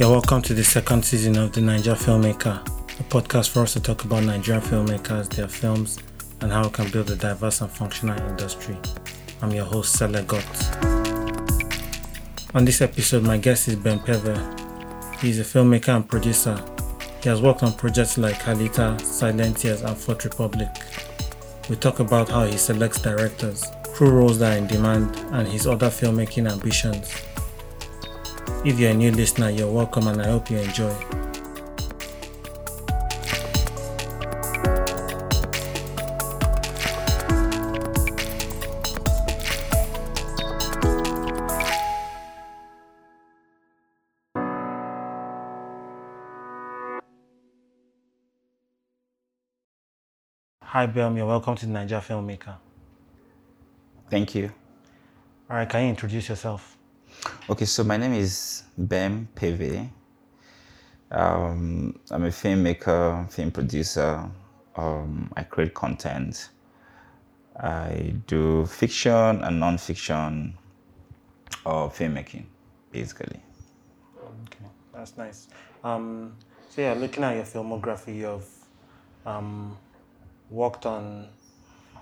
You're welcome to the second season of The Naija Filmmaker, a podcast for us to talk about Nigerian filmmakers, their films, and how we can build a diverse and functional industry. I'm your host, Sele Gott. On this episode, my guest is Bem Pever. He is a filmmaker and producer. He has worked on projects like Halita, Silent and Fourth Republic. We talk about how he selects directors, crew roles that are in demand, and his other filmmaking ambitions. If you're a new listener, you're welcome and I hope you enjoy. Hi, Bem. You're welcome to the Naija Filmmaker. Thank you. All right, can you introduce yourself? Okay, so my name is Bem Pever. Um, I'm a filmmaker, film producer. Um, I create content. I do fiction and non-fiction or filmmaking, basically. Okay, that's nice. Um, so yeah, looking at your filmography, you've um, worked on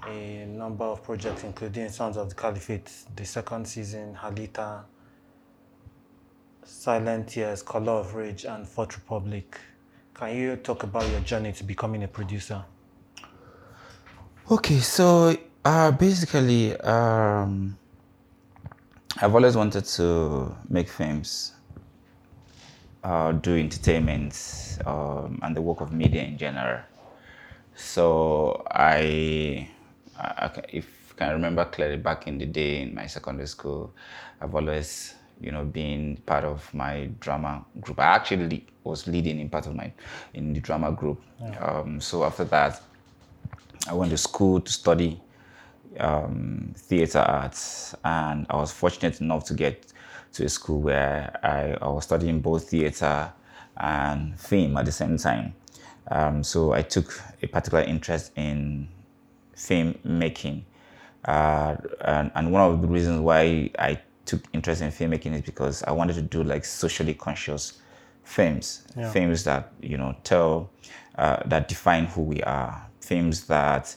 a number of projects, including Sons of the Caliphate, the second season, Halita, Silent Tears, Color of Rage, and Fourth Republic. Can you talk about your journey to becoming a producer? Okay, so uh, basically, um, I've always wanted to make films, uh, do entertainment, um, and the work of media in general. So I, I, if I can remember clearly, back in the day in my secondary school, I've always, you know, being part of my drama group. I actually was leading in part of my, in the drama group. Um, so after that, I went to school to study um, theater arts, and I was fortunate enough to get to a school where I, I was studying both theater and film at the same time. Um, so I took a particular interest in film making, uh, and, and one of the reasons why I took interest in filmmaking is because I wanted to do like socially conscious films, Yeah. films that you know tell, uh, that define who we are, films that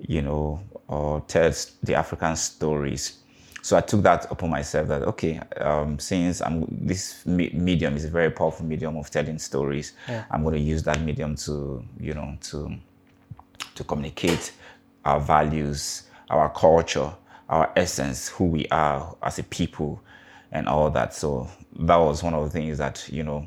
you know or tells the African stories. So I took that upon myself that okay, um, since I'm this me- medium is a very powerful medium of telling stories, Yeah. I'm going to use that medium to you know to to communicate our values, our culture, our essence, who we are as a people, and all that. So that was one of the things that you know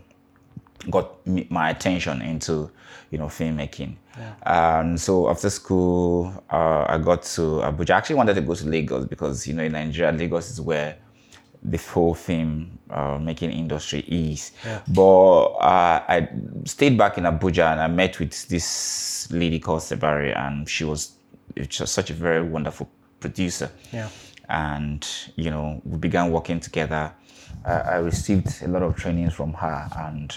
got my attention into you know filmmaking. And so after school, uh, I got to Abuja. I actually wanted to go to Lagos because you know in Nigeria, Lagos is where the whole film uh, making industry is. But uh, I stayed back in Abuja and I met with this lady called Sebari, and she was just such a very wonderful producer Yeah. and you know we began working together I i received a lot of trainings from her and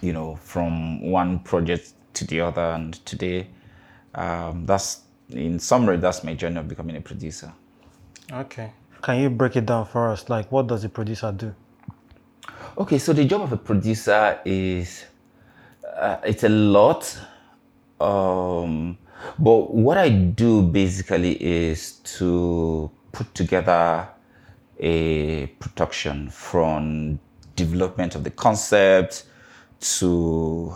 you know from one project to the other and today um, that's in summary that's my journey of becoming a producer Okay. Can you break it down for us? Like, what does a producer do? Okay, so the job of a producer is uh, it's a lot, um, but what I do basically is to put together a production from development of the concept to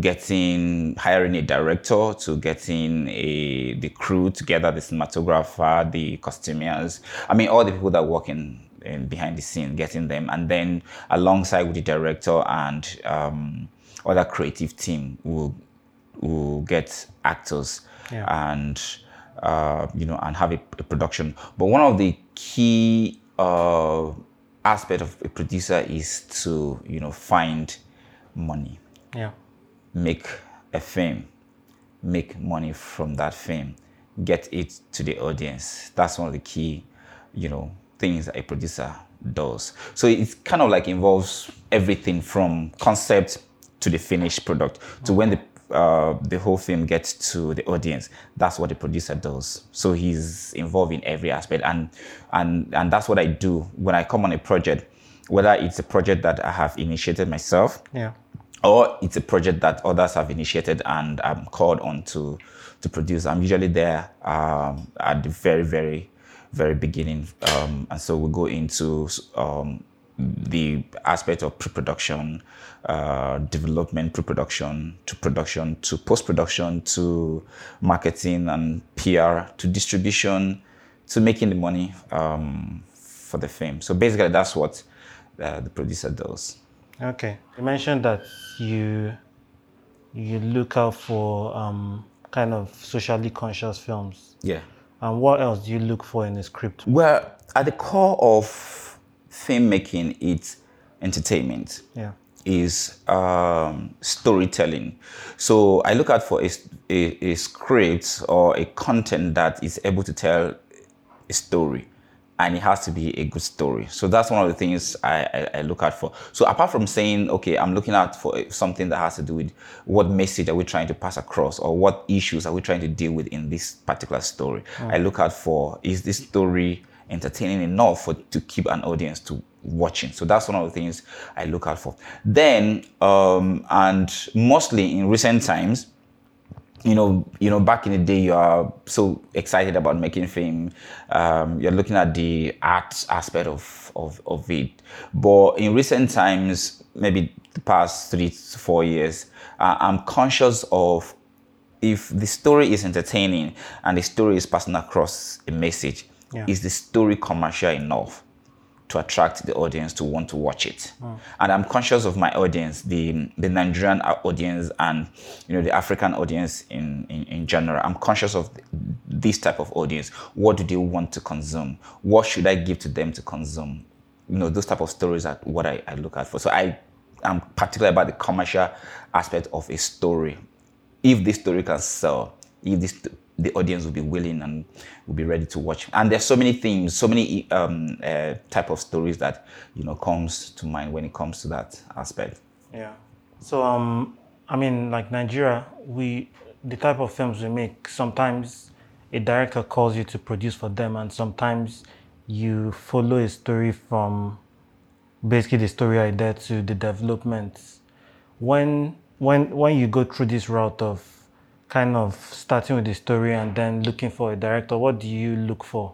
getting hiring a director to getting a the crew together the cinematographer the costumiers i mean all the people that work in, in behind the scene getting them. And then alongside with the director and um, other creative team will will get actors Yeah. and uh, you know and have a, a production but one of the key uh, aspect of a producer is to you know find money Yeah. make a film, make money from that film, get it to the audience. That's one of the key, you know, things that a producer does. So it kind of like involves everything from concept to the finished product to when the uh, the whole film gets to the audience. That's what the producer does. So he's involved in every aspect, and and and that's what I do when I come on a project. whether it's a project that I have initiated myself, Yeah. or it's a project that others have initiated and I'm called on to to produce. I'm usually there um, at the very, very, very beginning, um, and so we go into um, the aspect of pre-production, uh, development, pre-production to production to post-production to marketing and PR to distribution to making the money um, for the film. So basically, that's what uh, the producer does. Okay. You mentioned that you you look out for um, kind of socially conscious films. Yeah. And what else do you look for in a script? Well, at the core of filmmaking, it's entertainment. Yeah. Is um, storytelling. So I look out for a, a, a script or a content that is able to tell a story and it has to be a good story. So that's one of the things I, I, I, look out for. So apart from saying, okay, I'm looking out for something that has to do with what message are we trying to pass across or what issues are we trying to deal with in this particular story, mm. I look out for is this story entertaining enough for to keep an audience to watching. So that's one of the things I look out for. Then, um, and mostly in recent times, you know, you know, back in the day, you are so excited about making film. Um, you're looking at the art aspect of, of, of it. But in recent times, maybe the past three to four years, uh, I'm conscious of if the story is entertaining and the story is passing across a message, yeah. is the story commercial enough? to attract the audience to want to watch it. Mm. And I'm conscious of my audience, the the Nigerian audience and you know the African audience in, in, in general. I'm conscious of this type of audience. What do they want to consume? What should I give to them to consume? You know, those type of stories are what I, I look at for. So I am particular about the commercial aspect of a story. If this story can sell, if this the audience will be willing and will be ready to watch. And there's so many things, so many um, uh, type of stories that you know comes to mind when it comes to that aspect. Yeah. So um, I mean, like Nigeria, we the type of films we make. Sometimes a director calls you to produce for them, and sometimes you follow a story from basically the story idea to the development. When when when you go through this route of kind of starting with the story and then looking for a director, what do you look for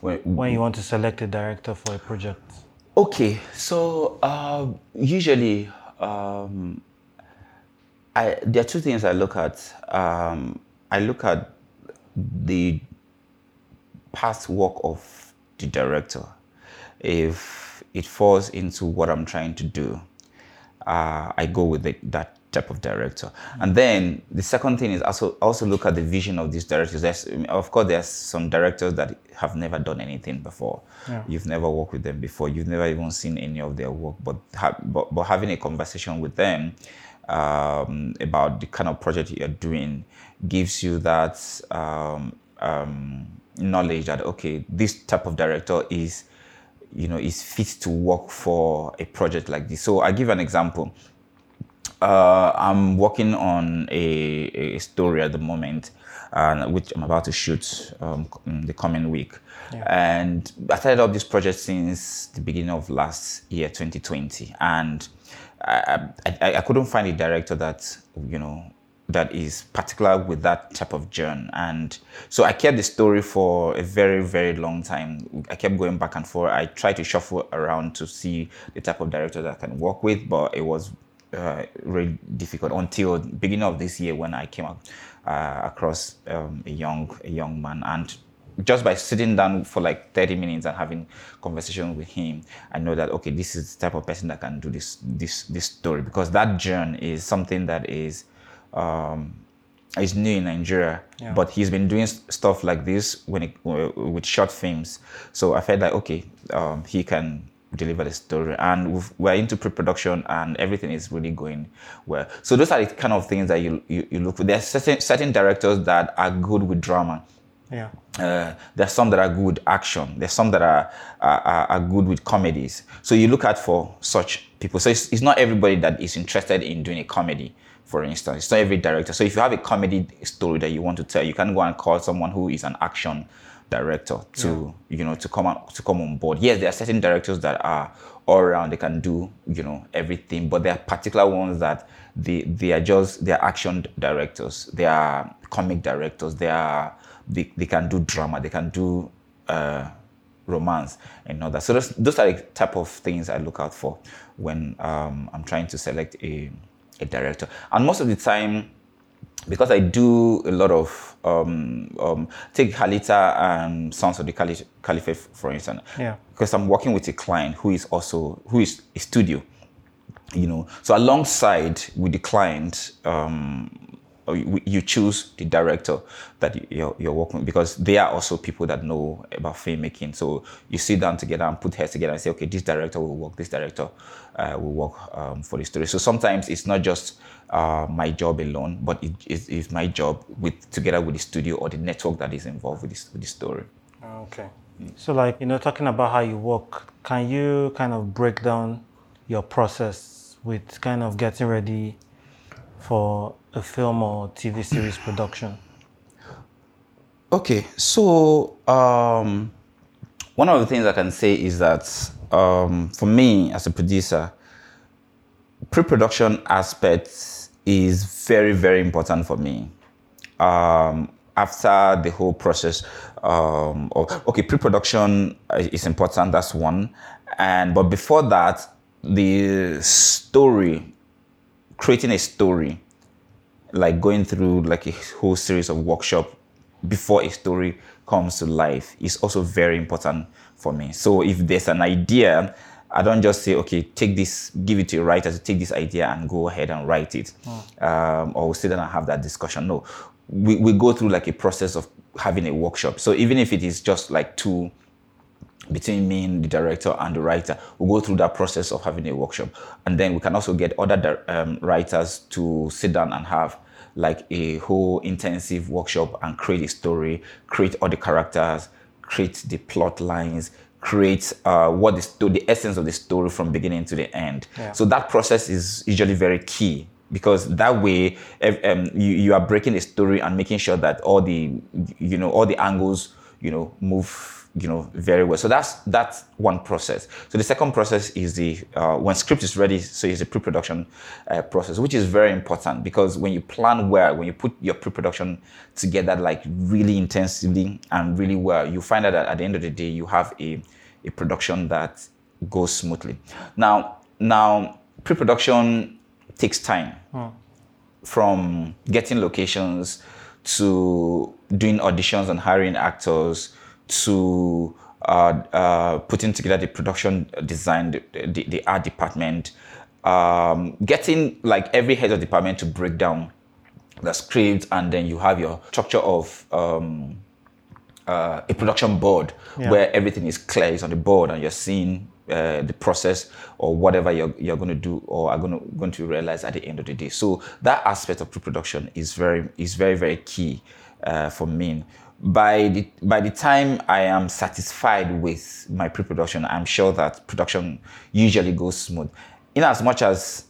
when, when you want to select a director for a project? Okay, so uh, usually um, I, there are two things I look at. Um, I look at the past work of the director. If it falls into what I'm trying to do, uh, I go with the, that type of director. Mm-hmm. And then the second thing is also also look at the vision of these directors. There's, of course, there's some directors that have never done anything before. Yeah. You've never worked with them before. You've never even seen any of their work. But ha- but, but having a conversation with them um, about the kind of project you're doing gives you that um, um, knowledge that okay, this type of director is you know is fit to work for a project like this. So I give an example uh, I'm working on a, a story at the moment, uh, which I'm about to shoot um, in the coming week. Yeah. And I started up this project since the beginning of last year, 2020. And I, I, I couldn't find a director that, you know, that is particular with that type of journey. And so I kept the story for a very, very long time. I kept going back and forth. I tried to shuffle around to see the type of director that I can work with, but it was uh, really difficult until beginning of this year when I came up, uh, across um, a young a young man and just by sitting down for like 30 minutes and having conversation with him i know that okay this is the type of person that can do this this this story because that journey is something that is um, is new in Nigeria, yeah. but he's been doing stuff like this when it, uh, with short films. So I felt like okay, um, he can deliver the story and we're into pre-production and everything is really going well. So those are the kind of things that you you, you look for. There's certain certain directors that are good with drama. Yeah. Uh, there's some that are good with action there's some that are, are are good with comedies. So you look at for such people. So it's, it's not everybody that is interested in doing a comedy for instance. It's not every director. So if you have a comedy story that you want to tell you can go and call someone who is an action director to you know to come on to come on board. Yes, there are certain directors that are all around. They can do you know everything, but there are particular ones that they they are just they are action directors. They are comic directors. They are they, they can do drama. They can do uh, romance and all that. So those, those are the type of things I look out for when um, I'm trying to select a, a director. And most of the time, because I do a lot of um, um, take Halita and Sons of the Caliph- Caliphate for instance. Yeah. Because I'm working with a client who is also who is a studio, you know. So alongside with the client, um, you you choose the director that you- you're, you're working with because they are also people that know about filmmaking. So you sit down together and put heads together and say, okay, this director will work, this director uh, will work um, for the story. So sometimes it's not just uh, my job alone, but it is my job with together with the studio or the network that is involved with this with the story. Okay. So, like, you know, talking about how you work, can you kind of break down your process with kind of getting ready for a film or TV series production? Okay, so um, one of the things I can say is that um, for me as a producer, pre-production aspect is very very important for me. Um, after the whole process, um, of, okay, pre-production is important. That's one, and but before that, the story, creating a story like going through like a whole series of workshop before a story comes to life is also very important for me. So if there's an idea, I don't just say, okay, take this, give it to a writer to take this idea and go ahead and write it. Um, or we'll sit down and have that discussion. No, we, we go through like a process of having a workshop. So even if it is just like two between me and the director and the writer. We'll go through that process of having a workshop. And then we can also get other um, writers to sit down and have like a whole intensive workshop and create a story, create all the characters, create the plot lines, create uh, what the, sto- the essence of the story from beginning to the end. Yeah. So that process is usually very key because that way ev- um, you, you are breaking the story and making sure that all the you know all the angles you know move you know very well. So that's that's one process. So the second process is the uh, when script is ready so it's the pre-production uh, process which is very important because when you plan well when you put your pre-production together like really intensively and really well you find out that at the end of the day you have a, a production that goes smoothly. Now now pre-production takes time. From getting locations to doing auditions and hiring actors to uh, uh, putting together the production design, the, the, the art department, um, getting like every head of department to break down the script, and then you have your structure of um, uh, a production board Yeah. where everything is clear, is on the board, and you're seeing uh, the process or whatever you're, you're going to do or are going to going to realize at the end of the day. So that aspect of pre-production is very is very very key uh, for me. By the by the time I am satisfied with my pre-production, I'm sure that production usually goes smooth. In as much as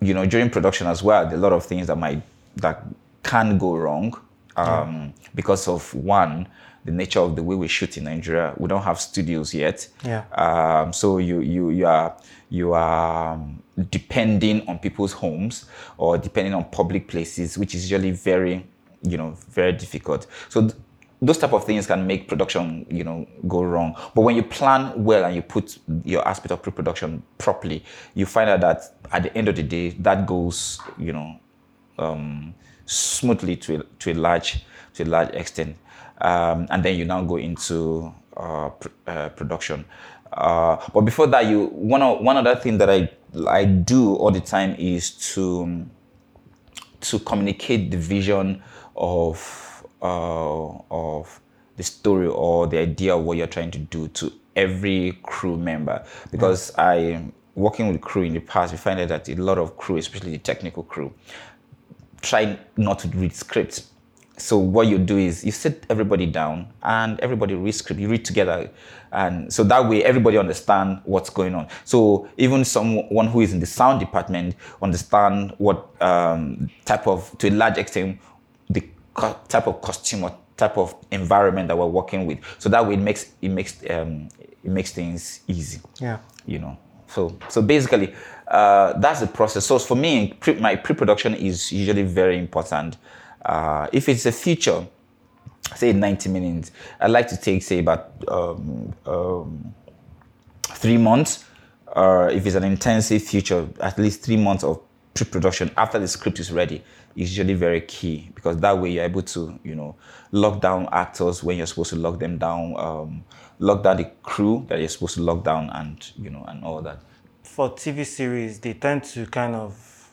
you know during production as well, there are a lot of things that might that can go wrong um, because of one the nature of the way we shoot in Nigeria. We don't have studios yet. Yeah. Um, so you you you are you are um, depending on people's homes or depending on public places, which is usually very you know very difficult. So. Th- those type of things can make production, you know, go wrong. But when you plan well and you put your aspect of pre-production properly, you find out that at the end of the day, that goes, you know, um, smoothly to a, to a large to a large extent, um, and then you now go into uh, pr- uh, production. Uh, but before that, you one o- one other thing that I I do all the time is to to communicate the vision of uh, of the story or the idea of what you're trying to do to every crew member. Because I working with crew in the past we find out that a lot of crew especially the technical crew try not to read scripts. So what you do is you sit everybody down and everybody reads script you read together. And so that way everybody understand what's going on. So even someone who is in the sound department understand what um, type of to a large extent type of costume or type of environment that we're working with. So that way it makes it makes um, it makes things easy. Yeah. You know. So so basically, uh, that's the process. So for me, pre- my pre-production is usually very important. Uh, if it's a feature, say 90 minutes, I like to take say about um, um, three months. Or if it's an intensive feature, at least three months of pre-production after the script is ready is usually very key because that way you're able to, you know, lock down actors when you're supposed to lock them down, um, lock down the crew that you're supposed to lock down, and you know, and all that. For TV series, they tend to kind of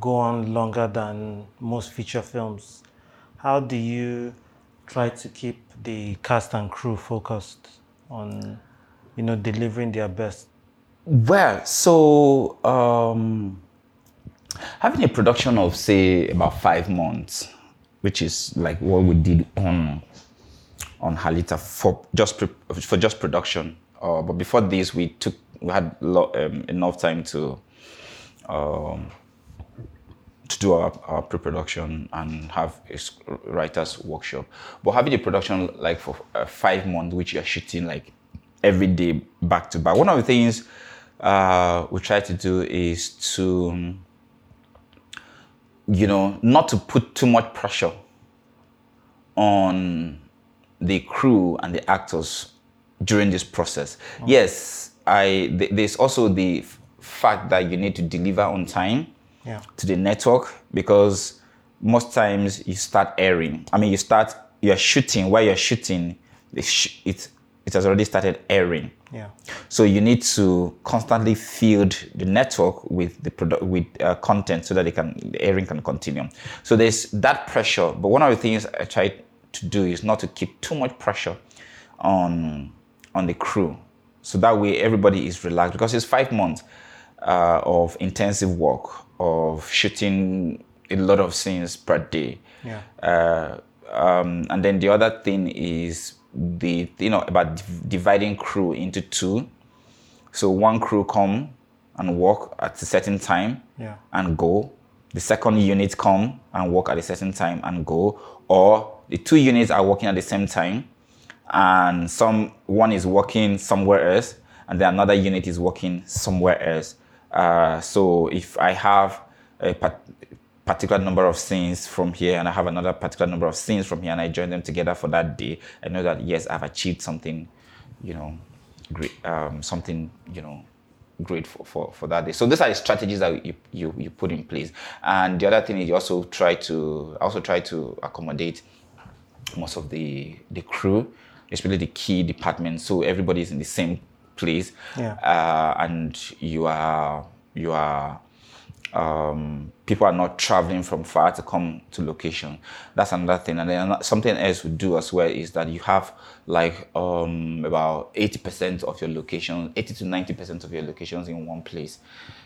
go on longer than most feature films. How do you try to keep the cast and crew focused on, you know, delivering their best? Well, so um, having a production of say about five months, which is like what we did on on Halita for just for just production. Uh, but before this, we took we had um, enough time to um, to do our, our pre-production and have a writers workshop. But having a production like for uh, five months, which you're shooting like every day back to back. One of the things uh, we try to do is to you know not to put too much pressure on the crew and the actors during this process. Oh. Yes, I th- there's also the f- fact that you need to deliver on time Yeah. to the network because most times you start airing. I mean, you start you're shooting while you're shooting. Sh- it it has already started airing. Yeah. So you need to constantly feed the network with the product with uh, content so that they can the airing can continue. So there's that pressure. But one of the things I try to do is not to keep too much pressure on on the crew. So that way everybody is relaxed because it's five months uh, of intensive work of shooting a lot of scenes per day. Yeah. Uh, um, and then the other thing is the you know about div- dividing crew into two. So one crew come and work at a certain time Yeah. and go. The second unit come and work at a certain time and go, or the two units are working at the same time, and some one is working somewhere else, and then another unit is working somewhere else. Uh, so if I have a particular number of scenes from here and I have another particular number of scenes from here and I join them together for that day, I know that yes, I've achieved something, you know, great, um, something, you know, great for, for, for that day. So these are the strategies that you, you, you put in place. And the other thing is you also try to, also try to accommodate most of the, the crew, especially the key departments. So everybody is in the same place. Yeah. Uh, and you are, you are, um, people are not traveling from far to come to location. That's another thing. And then something else we do as well is that you have like um, about 80% of your locations, 80 to 90% of your locations in one place.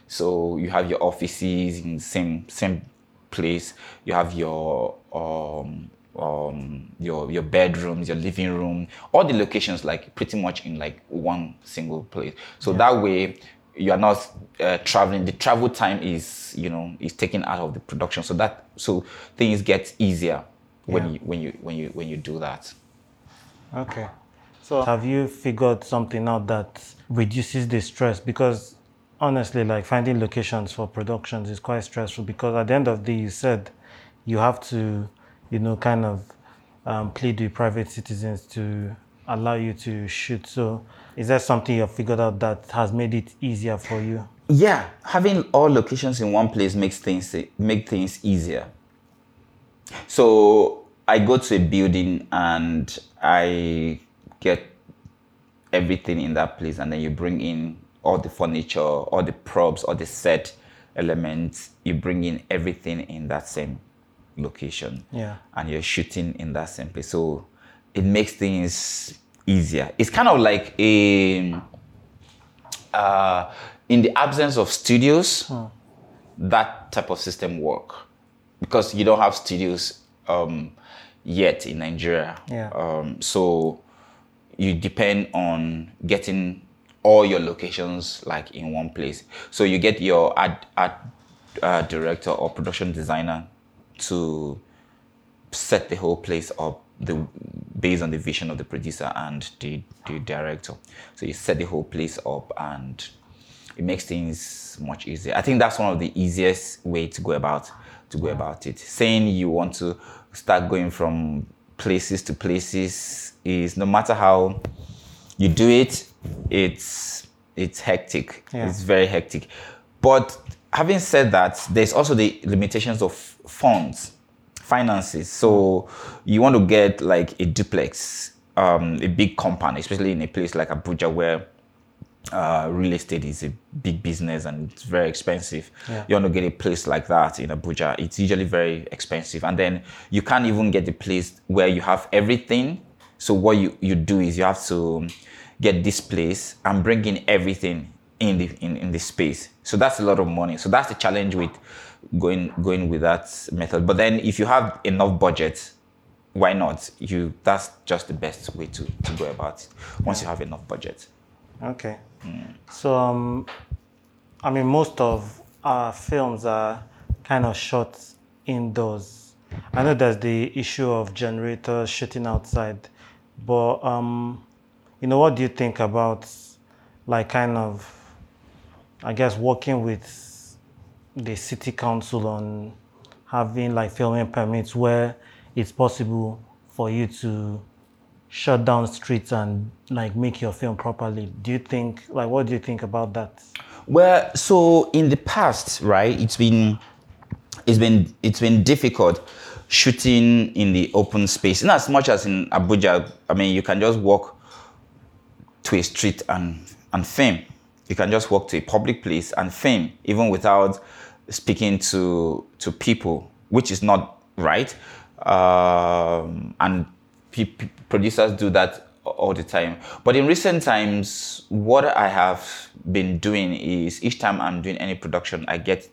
So you have your offices in the same same place. You have your um, um, your your bedrooms, your living room, all the locations like pretty much in like one single place. So that way you are not uh, traveling. The travel time is you know is taken out of the production. So that so things get easier when Yeah. you when you when you when you do that. Okay. So have you figured something out that reduces the stress? Because honestly, like finding locations for productions is quite stressful because at the end of the day, you said you have to, you know, kind of um, plead with private citizens to allow you to shoot. So is there something you've figured out that has made it easier for you? Yeah, having all locations in one place makes things make things easier. So I go to a building and I get everything in that place, and then you bring in all the furniture, all the props, all the set elements. You bring in everything in that same location, Yeah. and you're shooting in that same place. So it makes things easier. It's kind of like a uh, in the absence of studios, that type of system work because you don't have studios um, yet in Nigeria. Yeah. Um, so you depend on getting all your locations like in one place. So you get your art, art uh, director or production designer to set the whole place up the based on the vision of the producer and the, the director. So you set the whole place up and it makes things much easier. I think that's one of the easiest way to go about to go about it. Saying you want to start going from places to places is no matter how you do it, it's it's hectic. Yeah. It's very hectic. But having said that, there's also the limitations of funds, finances. So you want to get like a duplex, um, a big compound, especially in a place like Abuja where uh, real estate is a big business and it's very expensive. Yeah. You want to get a place like that in Abuja, it's usually very expensive. And then you can't even get the place where you have everything. So what you, you do is you have to get this place and bring in everything in the in, in the space. So that's a lot of money. So that's the challenge with going going with that method. But then if you have enough budget, why not? You that's just the best way to, to go about it. Once you have enough budget. Okay. So, um, I mean, most of our films are kind of shot indoors. I know there's the issue of generators shooting outside, but um, you know, what do you think about like kind of, I guess, working with the city council on having like filming permits where it's possible for you to shut down streets and like make your film properly do you think like what do you think about that Well, so in the past, right, it's been it's been it's been difficult shooting in the open space. Not as much as in Abuja. I mean, you can just walk to a street and and film. You can just walk to a public place and film, even without speaking to to people, which is not right. Um, and pe- pe- producers do that all the time. But in recent times, what I have been doing is each time I'm doing any production, I get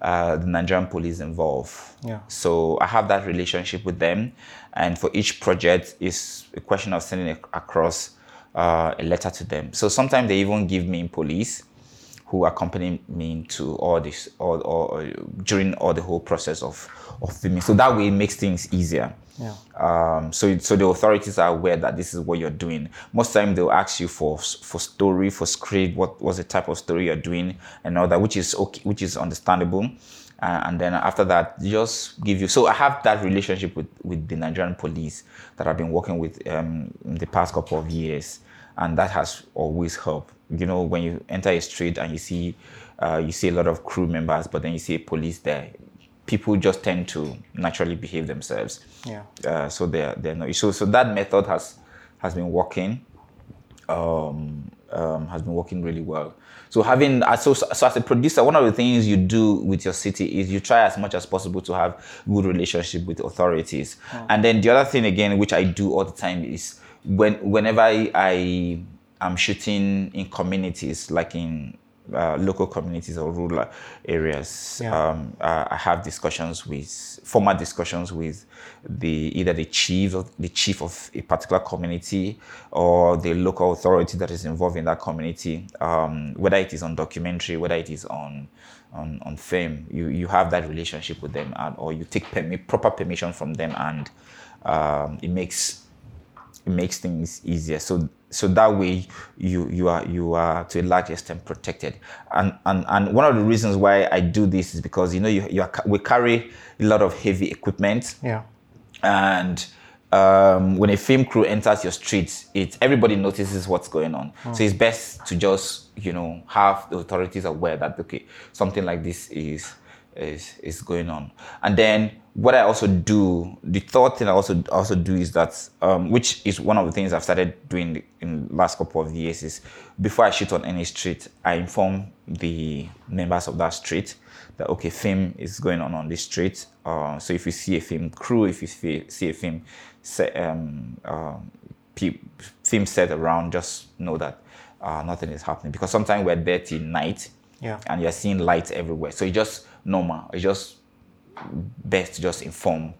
uh, the Nigerian police involved. Yeah. So I have that relationship with them, and for each project, it's a question of sending ac- across uh, a letter to them. So sometimes they even give me police who accompany me to all this, all, all during all the whole process of of filming. So that way, it makes things easier. Yeah. Um, so, so the authorities are aware that this is what you're doing. Most time they'll ask you for for story, for script, what was the type of story you're doing, and all that, which is okay, which is understandable. Uh, and then after that, just give you. So I have that relationship with with the Nigerian police that I've been working with um, in the past couple of years, and that has always helped. You know, when you enter a street and you see uh, you see a lot of crew members, but then you see a police there, people just tend to naturally behave themselves. Yeah. Uh, so they're they're no issue. So that method has has been working. Um, um, has been working really well. So having uh, so, so as a producer, one of the things you do with your city is you try as much as possible to have good relationship with authorities. And then the other thing again, which I do all the time, is when whenever I, I am shooting in communities, like in uh, local communities or rural areas, Yeah. um, I have discussions with formal discussions with the either the chief of the chief of a particular community or the local authority that is involved in that community. Um, whether it is on documentary, whether it is on on, on film, you you have that relationship with them, and, or you take permi- proper permission from them, and um, it makes it makes things easier. So so that way you you are you are to a large extent protected. And and and one of the reasons why I do this is because you know you, you are, we carry a lot of heavy equipment Yeah. and um, when a film crew enters your streets, it everybody notices what's going on. So it's best to just you know have the authorities aware that okay something like this is is is going on. And then what I also do, the third thing I also also do is that um, which is one of the things I've started doing in the last couple of years is before I shoot on any street, I inform the members of that street that okay, film is going on on this street. Uh, so if you see a film crew, if you see, see a film set, um, pe- film set around, just know that uh, nothing is happening because sometimes we're there till night, Yeah. and you're seeing lights everywhere. So you just normal. It's just best to just inform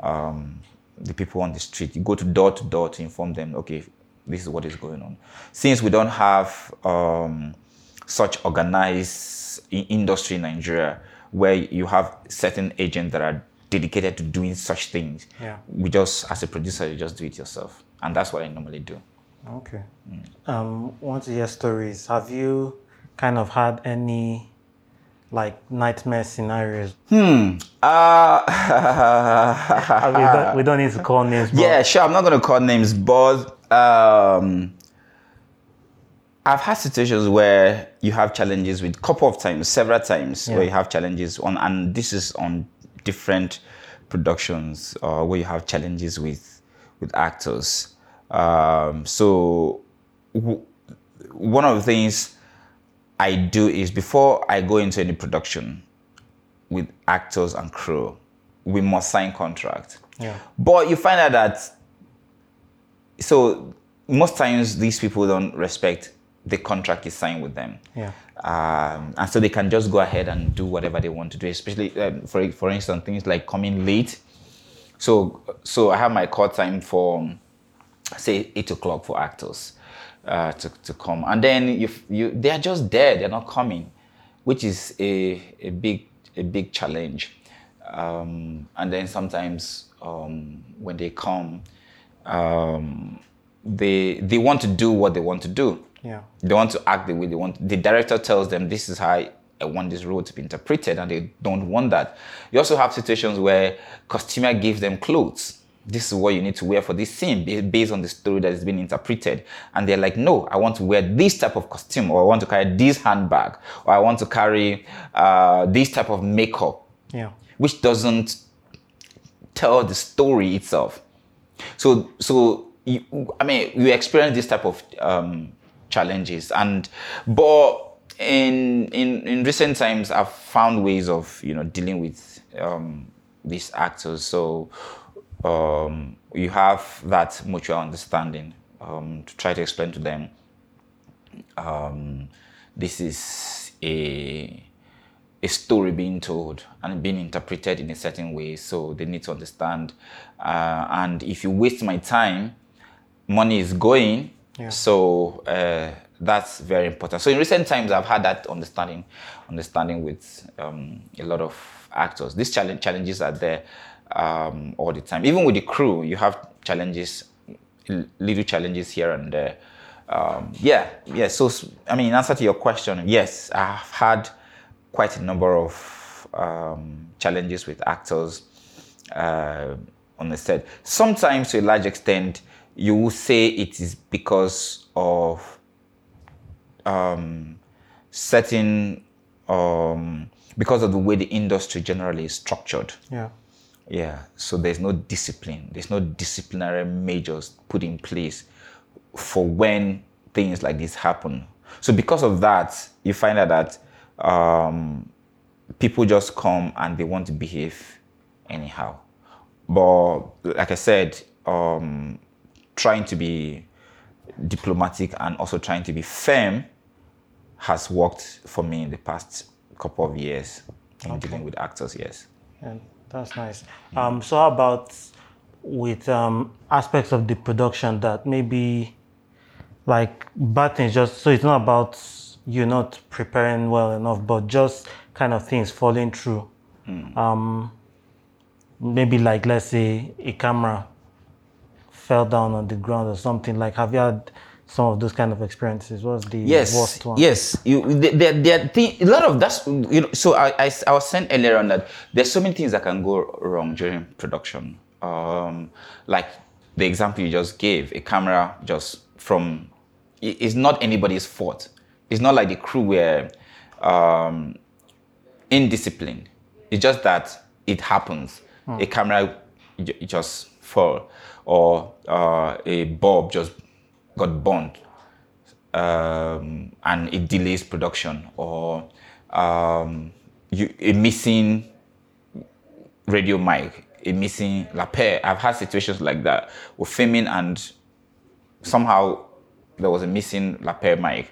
um, the people on the street. You go to door to door to inform them, okay, this is what is going on. Since we don't have um, such organized industry in Nigeria where you have certain agents that are dedicated to doing such things. Yeah. We just, as a producer, you just do it yourself, and that's what I normally do. Okay. Um, want to hear stories. Have you kind of had any like nightmare scenarios? Hmm. Uh, Uh, we, don't, we don't need to call names. But yeah, sure. I'm not going to call names, but um, I've had situations where you have challenges with couple of times, several times, Yeah. where you have challenges on, and this is on different productions, uh, where you have challenges with with actors. Um, so w- one of the things I do is before I go into any production with actors and crew, we must sign contract. Yeah. But you find out that so most times these people don't respect the contract you signed with them. Yeah. Um, and so they can just go ahead and do whatever they want to do, especially um, for for instance things like coming late. So so I have my call time for say eight o'clock for actors uh, to, to come, and then you you they are just there, they're not coming, which is a a big a big challenge. Um, and then sometimes um, when they come, um, they they want to do what they want to do. Yeah. They want to act the way they want. The director tells them this is how I want this role to be interpreted, and they don't want that. You also have situations where costumer gives them clothes. This is what you need to wear for this scene based on the story that is being interpreted. And they're like, no, I want to wear this type of costume, or I want to carry this handbag, or I want to carry uh, this type of makeup Yeah. which doesn't tell the story itself. So, so you, I mean, you experience this type of um, challenges, and but in in in recent times, I've found ways of you know dealing with um, these actors. So um, you have that mutual understanding um, to try to explain to them um, this is a a story being told and being interpreted in a certain way. So they need to understand. Uh, and if you waste my time, money is going. Yeah. So uh, that's very important. So in recent times, I've had that understanding, understanding with um, a lot of actors. These challenge, challenges are there um, all the time. Even with the crew, you have challenges, little challenges here and there. Um, yeah, yeah. So I mean, in answer to your question, yes, I've had quite a number of um, challenges with actors uh, on the set. Sometimes, to a large extent, you will say it is because of um, certain, um, because of the way the industry generally is structured. Yeah. Yeah, so there's no discipline. There's no disciplinary measures put in place for when things like this happen. So because of that, you find out that um, people just come and they want to behave anyhow. But like I said, um, trying to be diplomatic and also trying to be firm has worked for me in the past couple of years in dealing with actors. Yes. And that's nice. Um, so how about with um, aspects of the production that maybe like bad things just so it's not about you not preparing well enough, but just kind of things falling through. Um, maybe like let's say a camera fell down on the ground or something. Like have you had some of those kind of experiences? What's the yes worst one? yes. You there, there are a lot of that's you know so I, I i was saying earlier on that there's so many things that can go wrong during production. Um like the example you just gave a camera just from it- it's not anybody's fault. It's not like the crew were um indisciplined. It's just that it happens. A camera j- just fall or uh, a bulb just got burnt um, and it delays production or um, you, a missing radio mic, a missing lapel. I've had situations like that. We're filming and somehow there was a missing lapel mic,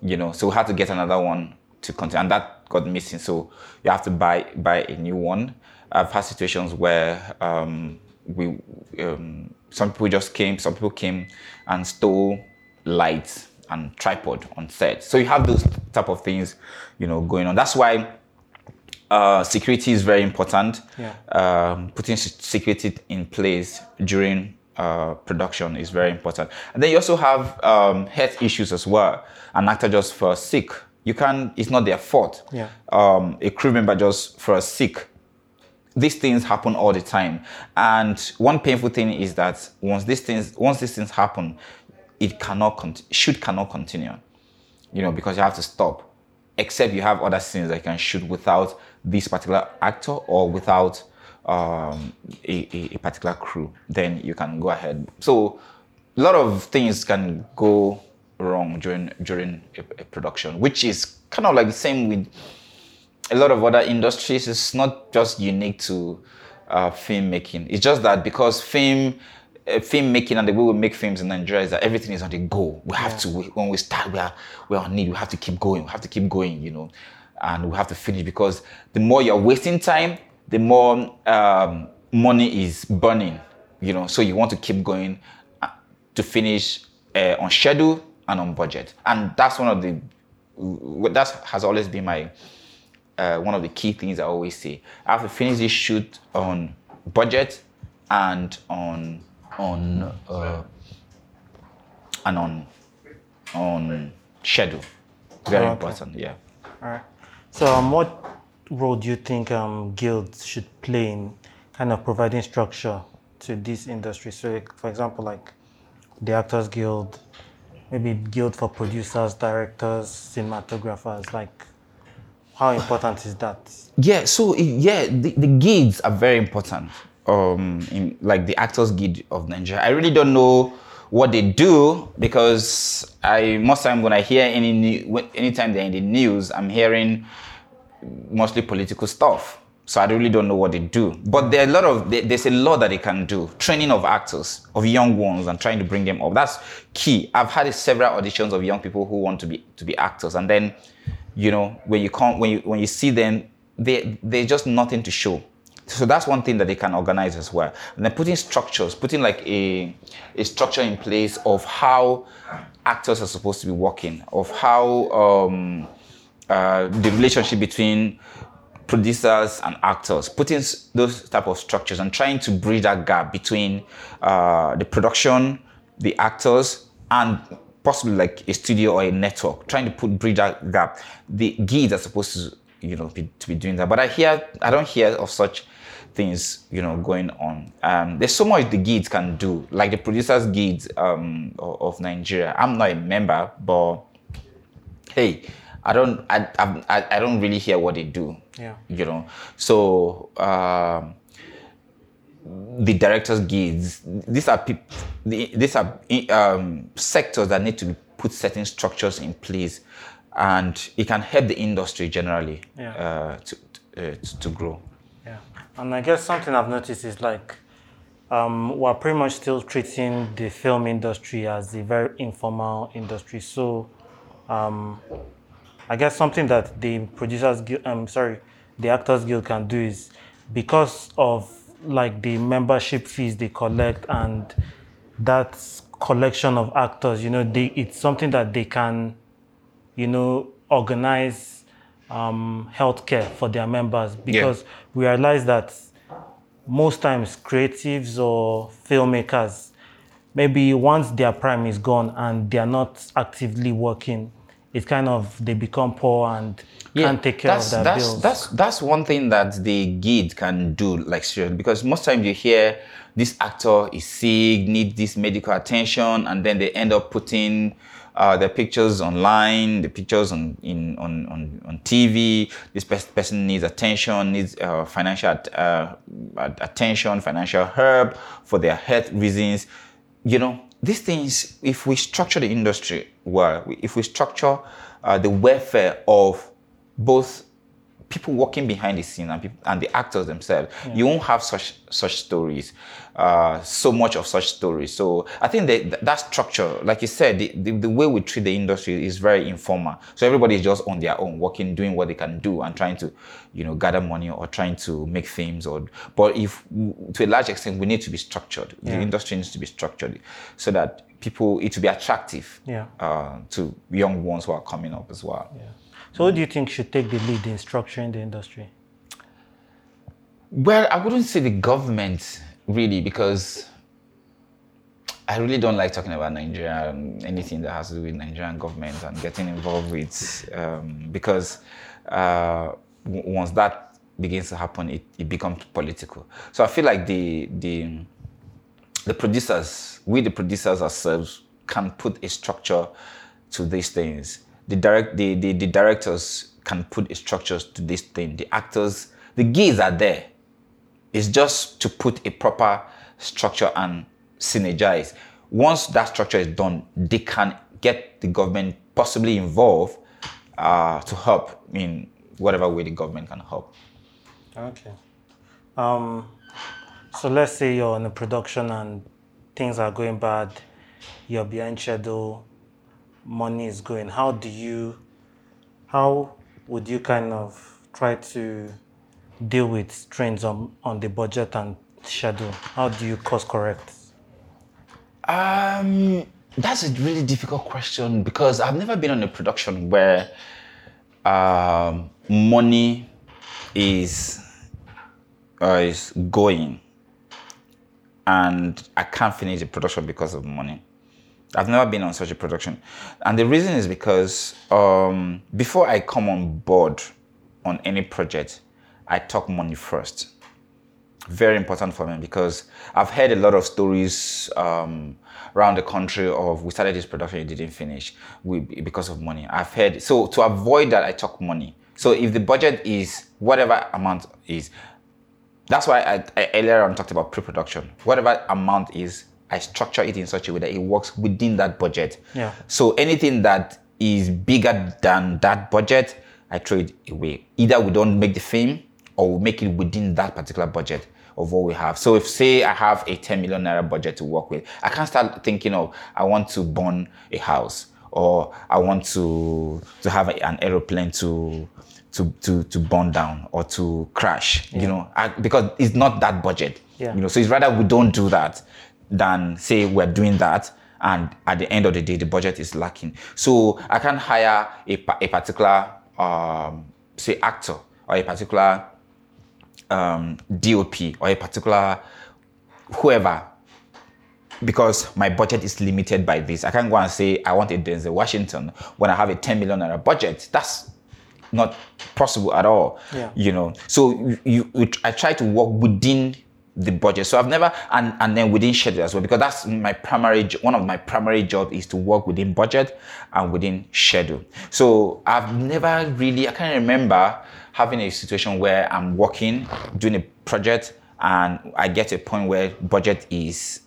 you know, so we had to get another one to continue, and that got missing. So you have to buy buy a new one. I've had situations where um, we um, some people just came, some people came and stole lights and tripod on set. So you have those type of things, you know, going on. That's why uh, security is very important. Yeah. Um, putting security in place during uh, production is very important. And then you also have um, health issues as well. An actor just for sick, you can. It's not their fault. Yeah. Um, a crew member just for sick. These things happen all the time, and one painful thing is that once these things once these things happen, it cannot cont- shoot cannot continue you know, because you have to stop. Except you have other scenes that you can shoot without this particular actor or without um, a, a, a particular crew, then you can go ahead. So a lot of things can go wrong during during a, a production, which is kind of like the same with a lot of other industries. It's not just unique to uh, filmmaking. It's just that because film uh, filmmaking and the way we make films in Nigeria is that everything is on the go. We have to we, when we start, we are we're on need. We have to keep going. We have to keep going. You know, and we have to finish because the more you're wasting time, the more um, money is burning. You know, so you want to keep going uh, to finish uh, on schedule and on budget, and that's one of the that has always been my uh, one of the key things I always say. I have to finish this shoot on budget and on on uh, and on on schedule. Very Okay. important. Yeah. All right. So, um, what role do you think um, guilds should play in kind of providing structure to this industry? So, like, for example, like the Actors Guild, maybe guild for producers, directors, cinematographers. Like, how important is that? Yeah, so yeah, the, the guilds are very important. Um, in like the Actors Guild of Nigeria. I really don't know what they do because I most time when I hear any new, anytime they're in the news, I'm hearing mostly political stuff. So I really don't know what they do. But there are a lot of there- there's a lot that they can do. Training of actors, of young ones, and trying to bring them up. That's key. I've had several auditions of young people who want to be to be actors, and then, you know, when you come when you when you see them, they they're just nothing to show. So that's one thing that they can organize as well. And then putting structures, putting like a a structure in place of how actors are supposed to be working, of how um, uh, the relationship between producers and actors, putting those type of structures and trying to bridge that gap between uh, the production, the actors, and possibly like a studio or a network, trying to put bridge that gap. The guides are supposed to, you know, be, to be doing that. But I hear, I don't hear of such things, you know, going on. Um, there's so much the guides can do, like the producers guides um, of, Nigeria. I'm not a member, but hey, I don't, I, I, I- I don't really hear what they do. Yeah. You know, so um, the directors' guides. These are people. These are um, sectors that need to put certain structures in place, and it can help the industry generally Yeah. uh, to, uh, to grow. Yeah, and I guess something I've noticed is like um, we're pretty much still treating the film industry as a very informal industry. So um, I guess something that the producers guild, um, sorry, the actors guild can do is because of like the membership fees they collect and that collection of actors, you know, they, it's something that they can you know, organize um, healthcare for their members. Because we realize that most times creatives or filmmakers, maybe once their prime is gone and they are not actively working, it's kind of they become poor and can't take care of their that's, bills. That's that's one thing that the guide can do, like seriously, because most times you hear this actor is sick, need this medical attention, and then they end up putting uh, their pictures online, the pictures on in on on, on TV. This pers- person needs attention, needs uh, financial at- uh, attention, financial help for their health reasons. You know, these things. If we structure the industry well, if we structure uh, the welfare of both people working behind the scene and, people, and the actors themselves, you won't have such such stories, uh, so much of such stories. So I think that that structure, like you said, the, the, the way we treat the industry is very informal. So everybody is just on their own, working, doing what they can do, and trying to, you know, gather money or trying to make films. Or but if to a large extent we need to be structured. The industry needs to be structured so that people it will be attractive Yeah. uh, to young ones who are coming up as well. So, who do you think should take the lead in structuring the industry? Well, I wouldn't say the government really because I really don't like talking about Nigeria and anything that has to do with Nigerian government and getting involved with um, because uh, once that begins to happen, it, it becomes political. So I feel like the the the producers, we the producers ourselves, can put a structure to these things. The direct the, the, the directors can put structures to this thing. The actors, the gears are there. It's just to put a proper structure and synergize. Once that structure is done, they can get the government possibly involved uh, to help in whatever way the government can help. Okay. Um, so let's say you're in a production and things are going bad, you're behind schedule, money is going. How do you, how would you kind of try to deal with strains on, on the budget and schedule? How do you course correct? Um, that's a really difficult question because I've never been on a production where um, money is uh, is going and I can't finish the production because of money. I've never been on such a production, and the reason is because um, before I come on board on any project, I talk money first very important for me because I've heard a lot of stories um, around the country of we started this production, it didn't finish we, because of money. I've heard so to avoid that, I talk money. So if the budget is whatever amount is, that's why I, I earlier on talked about pre-production. Whatever amount is, I structure it in such a way that it works within that budget. Yeah. So anything that is bigger than that budget, I throw it away. Either we don't make the film or we make it within that particular budget of what we have. So if say I have a 10 million naira budget to work with, I can't start thinking of I want to burn a house or I want to to have a, an aeroplane to to to to burn down or to crash. You know, I, because it's not that budget. Yeah. You know, so it's rather we don't do that than say we're doing that and at the end of the day the budget is lacking. So I can't hire a, a particular um, say actor or a particular um, DOP or a particular whoever because my budget is limited by this. I can't go and say I want a Denzel Washington when I have a 10 million naira budget. That's not possible at all. Yeah. You know, so you, you, you- I try to work within the budget. So I've never and and then within schedule as well because that's my primary one of my primary job is to work within budget and within schedule. So I've never really I can't remember having a situation where I'm working doing a project and I get to a point where budget is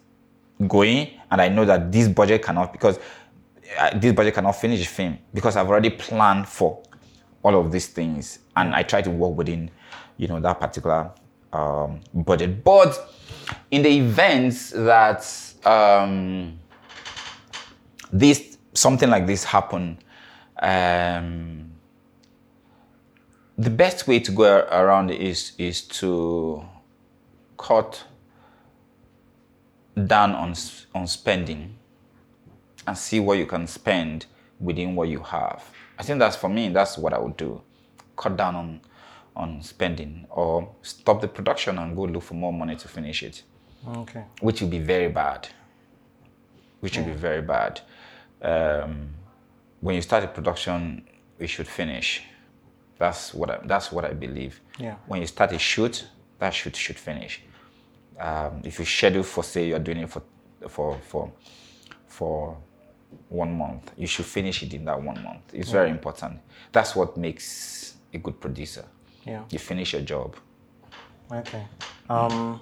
going and I know that this budget cannot because uh, this budget cannot finish the film because I've already planned for all of these things and I try to work within you know that particular um, budget but in the events that um, this something like this happen um, the best way to go around is is to cut down on on spending and see what you can spend within what you have. I think that's for me. That's what I would do. Cut down on on spending or stop the production and go look for more money to finish it, Okay. which will be very bad. Which will be very bad. Um, when you start a production, it should finish. That's what I, that's what I believe. Yeah. When you start a shoot, that shoot should finish um, if you schedule for say you're doing it for for for for one month, you should finish it in that one month. It's very important. That's what makes a good producer. Yeah. You finish your job. Okay. Um,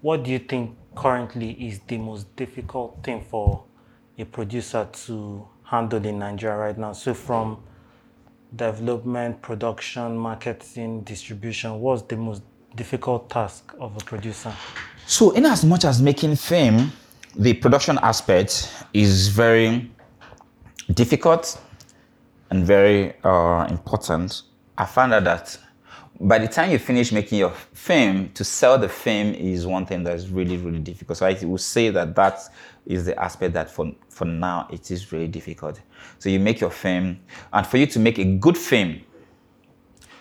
what do you think currently is the most difficult thing for a producer to handle in Nigeria right now? So, from development, production, marketing, distribution, what's the most difficult task of a producer? So, in as much as making film, the production aspect is very difficult and very uh, important. I found out that by the time you finish making your film, to sell the film is one thing that's really, really difficult. So I would say that that is the aspect that for, for now it is really difficult. So you make your film, and for you to make a good film,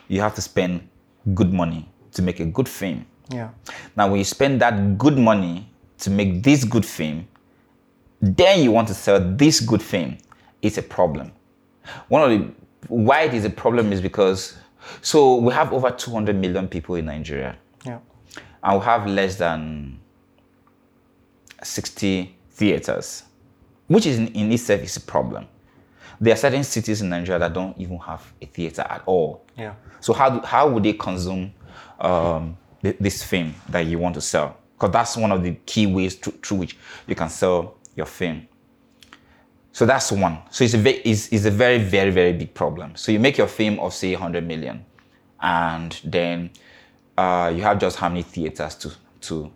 you have to spend good money to make a good film. Yeah. Now, when you spend that good money to make this good film, then you want to sell this good film, it's a problem. One of the why it is a problem is because so we have over 200 million people in Nigeria, Yeah. and we have less than 60 theaters, which is in, in itself is a problem. There are certain cities in Nigeria that don't even have a theater at all. Yeah. So how do, how would they consume um, th- this film that you want to sell? Because that's one of the key ways through, through which you can sell your film. So that's one. So it's a ve- it's, it's a very very very big problem. So you make your film of say 100 million, and then uh, you have just how many theaters to to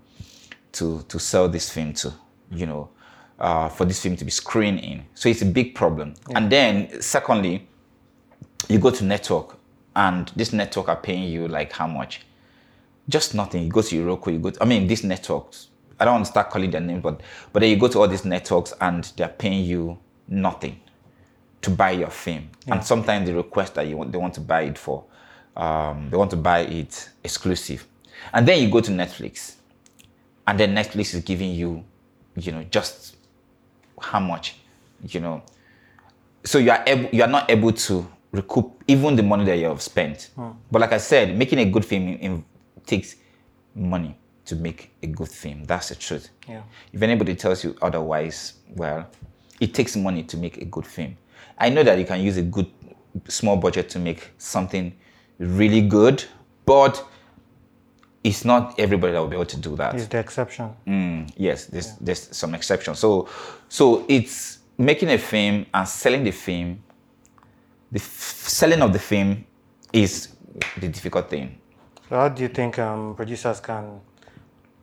to to sell this film to, you know, uh, for this film to be screened in. So it's a big problem. And then secondly, you go to network and this network are paying you like how much? Just nothing. You go to Iroko, you go to, I mean, these networks, I don't want to start calling their name, but, but then you go to all these networks and they're paying you nothing to buy your film. And sometimes they request that you want, they want to buy it for, um, they want to buy it exclusive. And then you go to Netflix and then Netflix is giving you, you know, just how much, you know, so you are able, you are not able to recoup even the money that you have spent. But like I said, making a good film in, in- takes money to make a good film. That's the truth. Yeah. If anybody tells you otherwise, well, it takes money to make a good film. I know that you can use a good small budget to make something really good, but it's not everybody that will be able to do that. It's the exception. Mm, yes, there's there's some exceptions. So so it's making a film and selling the film. The f- selling of the film is the difficult thing. So how do you think um, producers can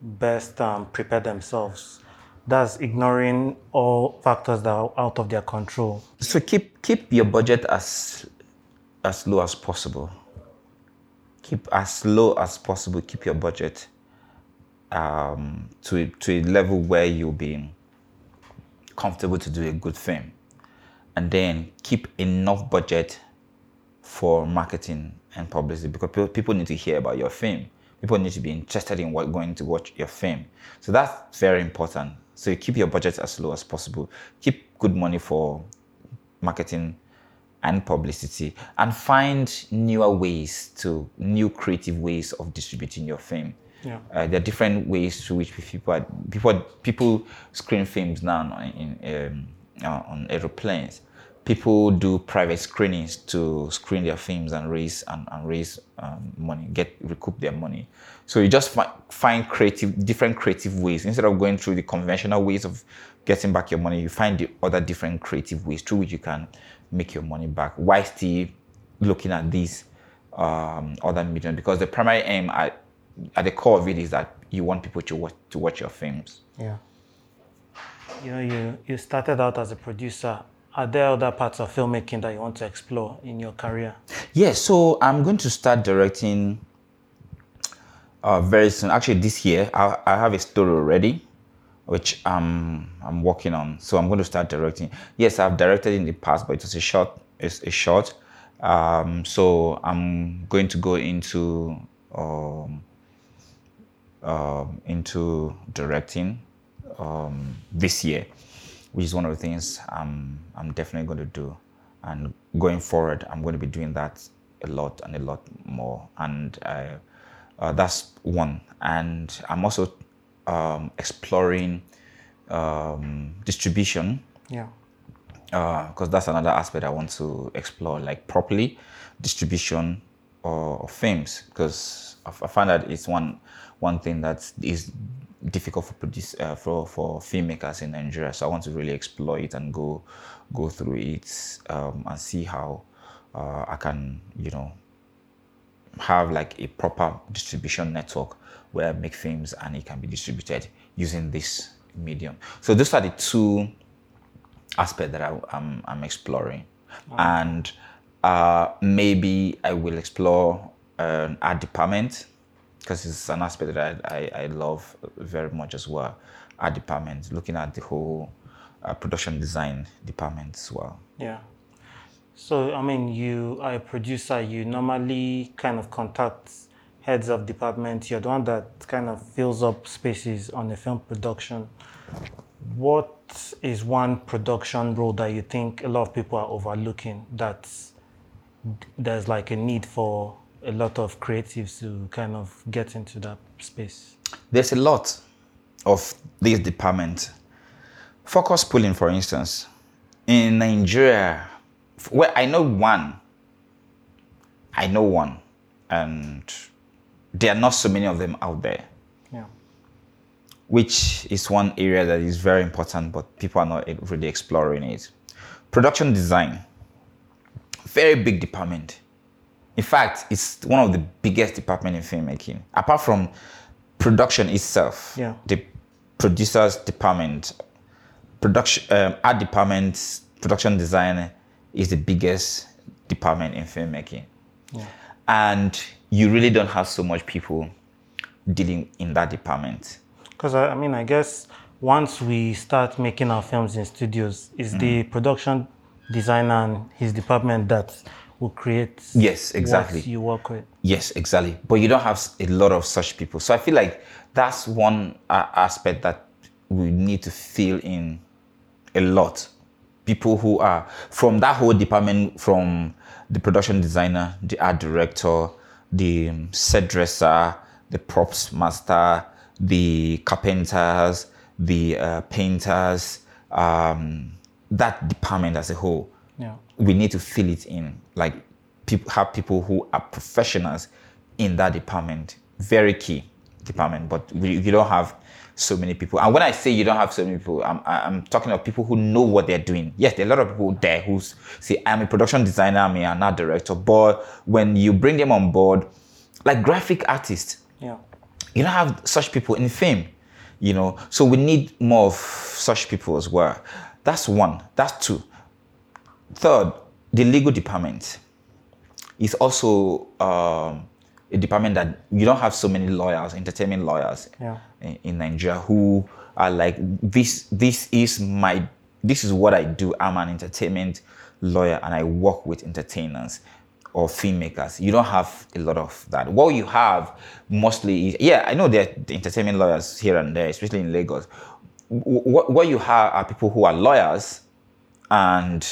best um, prepare themselves? That's ignoring all factors that are out of their control. So keep keep your budget as as low as possible. Keep as low as possible. Keep your budget um, to to a level where you'll be comfortable to do a good film, and then keep enough budget for marketing and publicity because people need to hear about your film. People need to be interested in what going to watch your film. So that's very important. So you keep your budget as low as possible. Keep good money for marketing and publicity and find newer ways to new creative ways of distributing your film. Yeah. Uh, there are different ways through which people are, people people screen films now in, um, uh, on aeroplanes. People do private screenings to screen their films and raise and, and raise um, money, get recoup their money. So you just fi- find creative, different creative ways instead of going through the conventional ways of getting back your money. You find the other different creative ways through which you can make your money back. Why still looking at these um, other mediums? Because the primary aim at, at the core of it is that you want people to watch to watch your films. Yeah. You know, you, you started out as a producer. Are there other parts of filmmaking that you want to explore in your career? Yeah, so I'm going to start directing uh, very soon. Actually, this year I, I have a story already, which I'm I'm working on. So I'm going to start directing. Yes, I've directed in the past, but it was a short. It's a short. Um, so I'm going to go into um, um, into directing um, this year, which is one of the things I'm I'm definitely going to do. And going forward, I'm going to be doing that a lot and a lot more. And uh, uh, that's one. And I'm also um, exploring um, distribution Yeah. because that's another aspect I want to explore, like properly distribution of, films. Because I, I find that it's one one thing that is difficult for produce uh, for for filmmakers in Nigeria. So I want to really explore it and go go through it um, and see how uh, I can you know have like a proper distribution network where I make films and it can be distributed using this medium. So those are the two aspects that I, I'm, I'm exploring. And uh, maybe I will explore an art department because it's an aspect that I, I, I love very much as well. Art department, looking at the whole uh, production design department as well. Yeah. So, I mean, you are a producer, you normally kind of contact heads of department. You're the one that kind of fills up spaces on the film production. What is one production role that you think a lot of people are overlooking that there's like a need for a lot of creatives to kind of get into that space? There's a lot of these departments. Focus pulling, for instance, in Nigeria, well, I know one. I know one, and there are not so many of them out there. Yeah. which is one area that is very important, but people are not really exploring it. Production design, very big department. In fact, it's one of the biggest department in filmmaking. Apart from production itself, Yeah. the producers department, production um, art department, production design is the biggest department in filmmaking, and you really don't have so much people dealing in that department. Because I, I mean, I guess once we start making our films in studios, it's the Mm. production designer and his department that will create. Yes, exactly. You work with. Yes, exactly. But you don't have a lot of such people. So I feel like that's one uh, aspect that we need to fill in a lot. People who are from that whole department, from the production designer, the art director, the um, set dresser, the props master, the carpenters, the uh, painters, um, that department as a whole Yeah. we need to fill it in. Like people have people who are professionals in that department. Very key department, but we, you don't have so many people. And when I say you don't have so many people, I'm, I'm talking of people who know what they're doing. Yes, there are a lot of people there who say, I'm a production designer, I'm an art director. But when you bring them on board, like graphic artists, Yeah. you don't have such people in fame, you know. So we need more of such people as well. That's one. That's two. Third, the legal department is also um, a department that you don't have so many lawyers, entertainment lawyers Yeah. in, in Nigeria who are like this. This is my. This is what I do. I'm an entertainment lawyer and I work with entertainers or filmmakers. You don't have a lot of that. What you have mostly is yeah. I know there are entertainment lawyers here and there, especially in Lagos. What, what you have are people who are lawyers and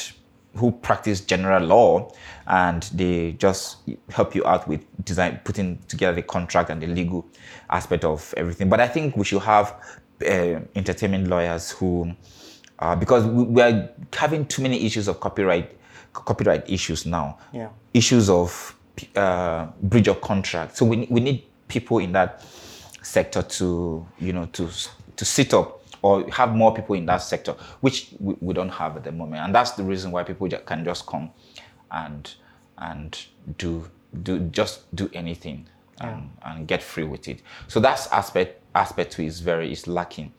who practice general law and they just help you out with design putting together the contract and the legal aspect of everything. But i think we should have uh, entertainment lawyers who uh, because we, we are having too many issues of copyright copyright issues now. Yeah. issues of uh, breach of contract. So we, we need people in that sector to you know to to sit up or have more people in that sector which we, we don't have at the moment. And that's the reason why people can just come and and do do just do anything and, and get free with it. So that's aspect aspect two is very is lacking.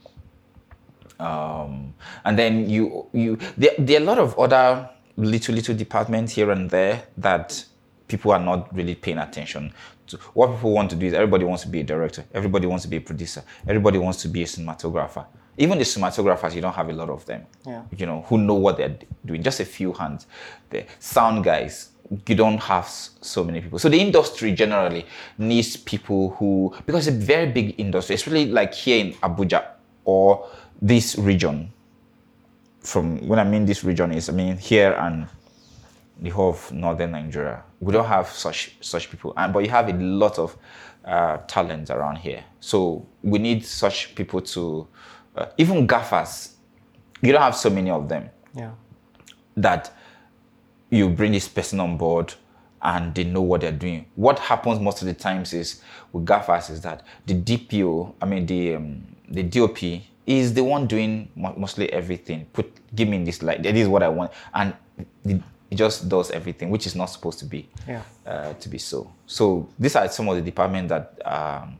Um, and then you you there, there are a lot of other little little departments here and there that people are not really paying attention to. What people want to do is everybody wants to be a director everybody wants to be a producer everybody wants to be a cinematographer even the cinematographers you don't have a lot of them. Yeah. you know who know what they're doing just a few hands the sound guys you don't have so many people. So the industry generally needs people who because it's a very big industry especially like here in abuja or this region. From when i mean this region is i mean here and the whole of northern nigeria. We don't have such such people. And but you have a lot of uh, talent around here. So we need such people to even gaffers you don't have so many of them Yeah. that you bring this person on board and they know what they're doing. What happens most of the times is with gaffers is that the DPO, I mean the um, the DOP is the one doing mostly everything. Put give me this like that is what I want, and it it just does everything, which is not supposed to be Yeah. uh, to be so. So these are some of the departments that um,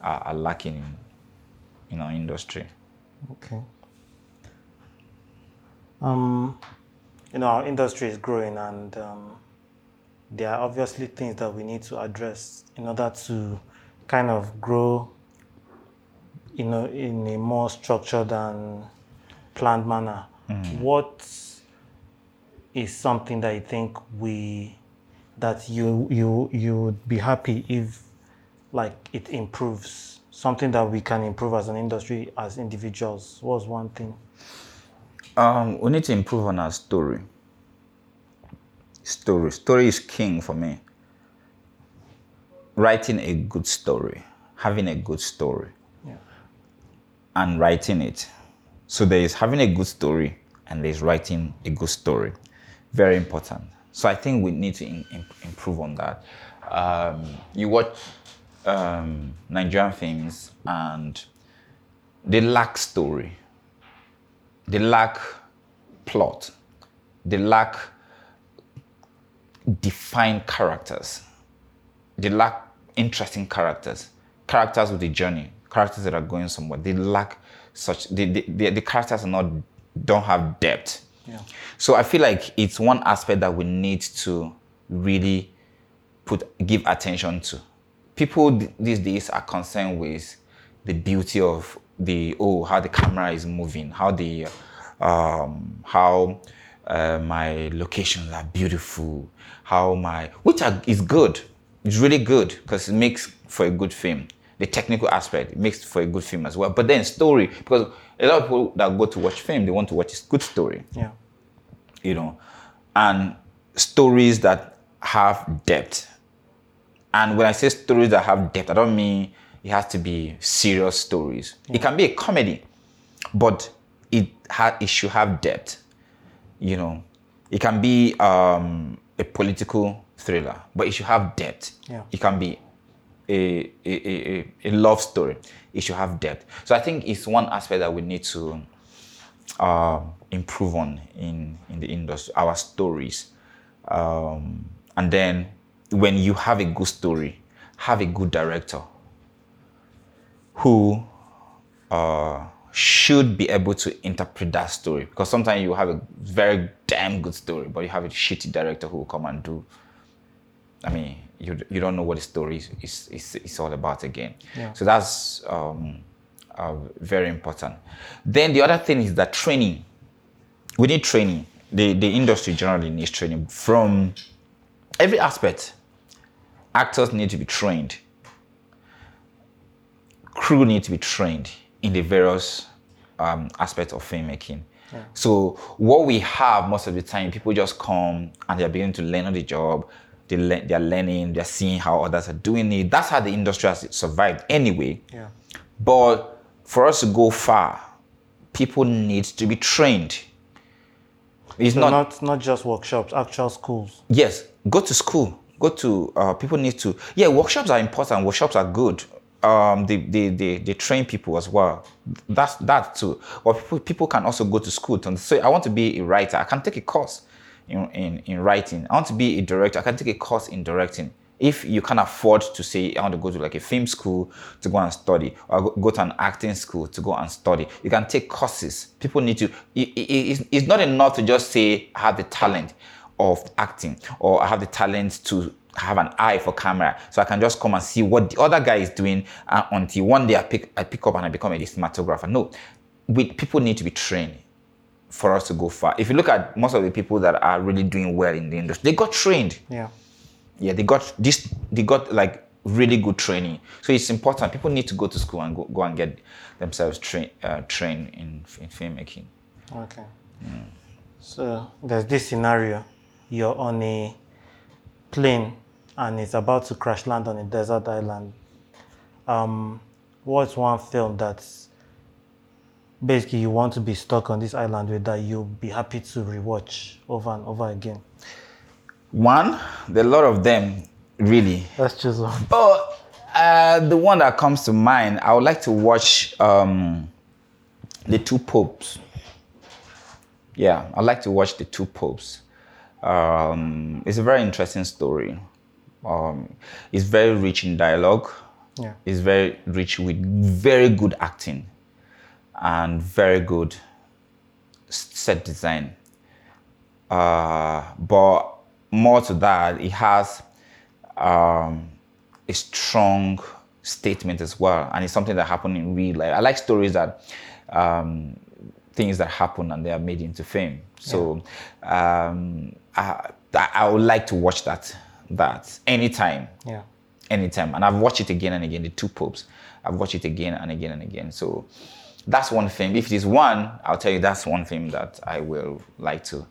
are, are lacking in, our industry. Okay. Um, you know, our industry is growing, and um, there are obviously things that we need to address in order to kind of grow, you know, in a more structured and planned manner. What is something that you think we that you you you would be happy if like it improves? Something that we can improve as an industry, as individuals. What's one thing? Um, we need to improve on our story. Story. Story is king for me. Writing a good story, having a good story, Yeah. and writing it. So there is having a good story and there's writing a good story. Very important. So I think we need to in, im- improve on that. Um, you watch um, Nigerian films and they lack story. They lack plot. They lack defined characters. They lack interesting characters, characters with a journey, characters that are going somewhere. They lack such. The the, the, the characters are not don't have depth. Yeah. So I feel like it's one aspect that we need to really put give attention to. People these days are concerned with the beauty of the oh how the camera is moving, how the um, how uh, my locations are beautiful, how my which are, is good. It's really good because it makes for a good film. The technical aspect it makes for a good film as well. But then story because a lot of people that go to watch film they want to watch a good story Yeah. you know, and stories that have depth. And when I say stories that have depth, I don't mean it has to be serious stories. It can be a comedy, but it ha- it should have depth. You know, it can be um, a political thriller, but it should have depth. Yeah. It can be a, a, a, a love story. It should have depth. So I think it's one aspect that we need to uh, improve on in, in the industry, our stories. Um, and then when you have a good story, have a good director who uh, should be able to interpret that story. Because sometimes you have a very damn good story, but you have a shitty director who will come and do. I mean, you, you don't know what the story is, is, is, is all about again. Yeah. So that's um, uh, very important. Then the other thing is that training. We need training. The, the industry generally needs training from every aspect. Actors need to be trained. Crew need to be trained in the various um, aspects of filmmaking. So what we have most of the time, people just come and they're beginning to learn on the job. They le- they're learning, they're seeing how others are doing it. That's how the industry has survived anyway. Yeah. But for us to go far, people need to be trained. It's So not, not not just workshops, actual schools. yes, go to school. Go to uh, people need to yeah, workshops are important, workshops are good. Um they, they, they, they train people as well. That's that too. But people, people can also go to school to say I want to be a writer. I can take a course in, in, in writing. I want to be a director. I can take a course in directing. If you can afford to say, I want to go to like a film school to go and study, or go- go to an acting school to go and study, you can take courses. People need to, it, it- it's, it's not enough to just say, I have the talent of acting, or I have the talent to have an eye for camera. So I can just come and see what the other guy is doing uh, until one day I pick, I pick up and I become a cinematographer. No, we, people need to be trained for us to go far. If you look at most of the people that are really doing well in the industry, they got trained. Yeah. Yeah, they got this. They got like really good training. So it's important. People need to go to school and go, go and get themselves train, uh, trained in, in filmmaking. Okay. So there's this scenario: you're on a plane and it's about to crash land on a desert island. Um, what's one film that's basically you want to be stuck on this island with that you'll be happy to rewatch over and over again? One, there are a lot of them, really. Let's choose one. But uh, the one that comes to mind, I would like to watch um, the Two Popes. Yeah, I'd like to watch the Two Popes. Um, it's a very interesting story. Um, it's very rich in dialogue. Yeah. It's very rich with very good acting and very good set design. Uh, but more to that, it has um, a strong statement as well, and it's something that happened in real life. I like stories that um, things that happen and they are made into fame. So um, I, I would like to watch that that anytime Yeah. anytime. And I've watched it again and again, the two popes. I've watched it again and again and again. So that's one thing. If it is one, I'll tell you that's one thing that I will like to,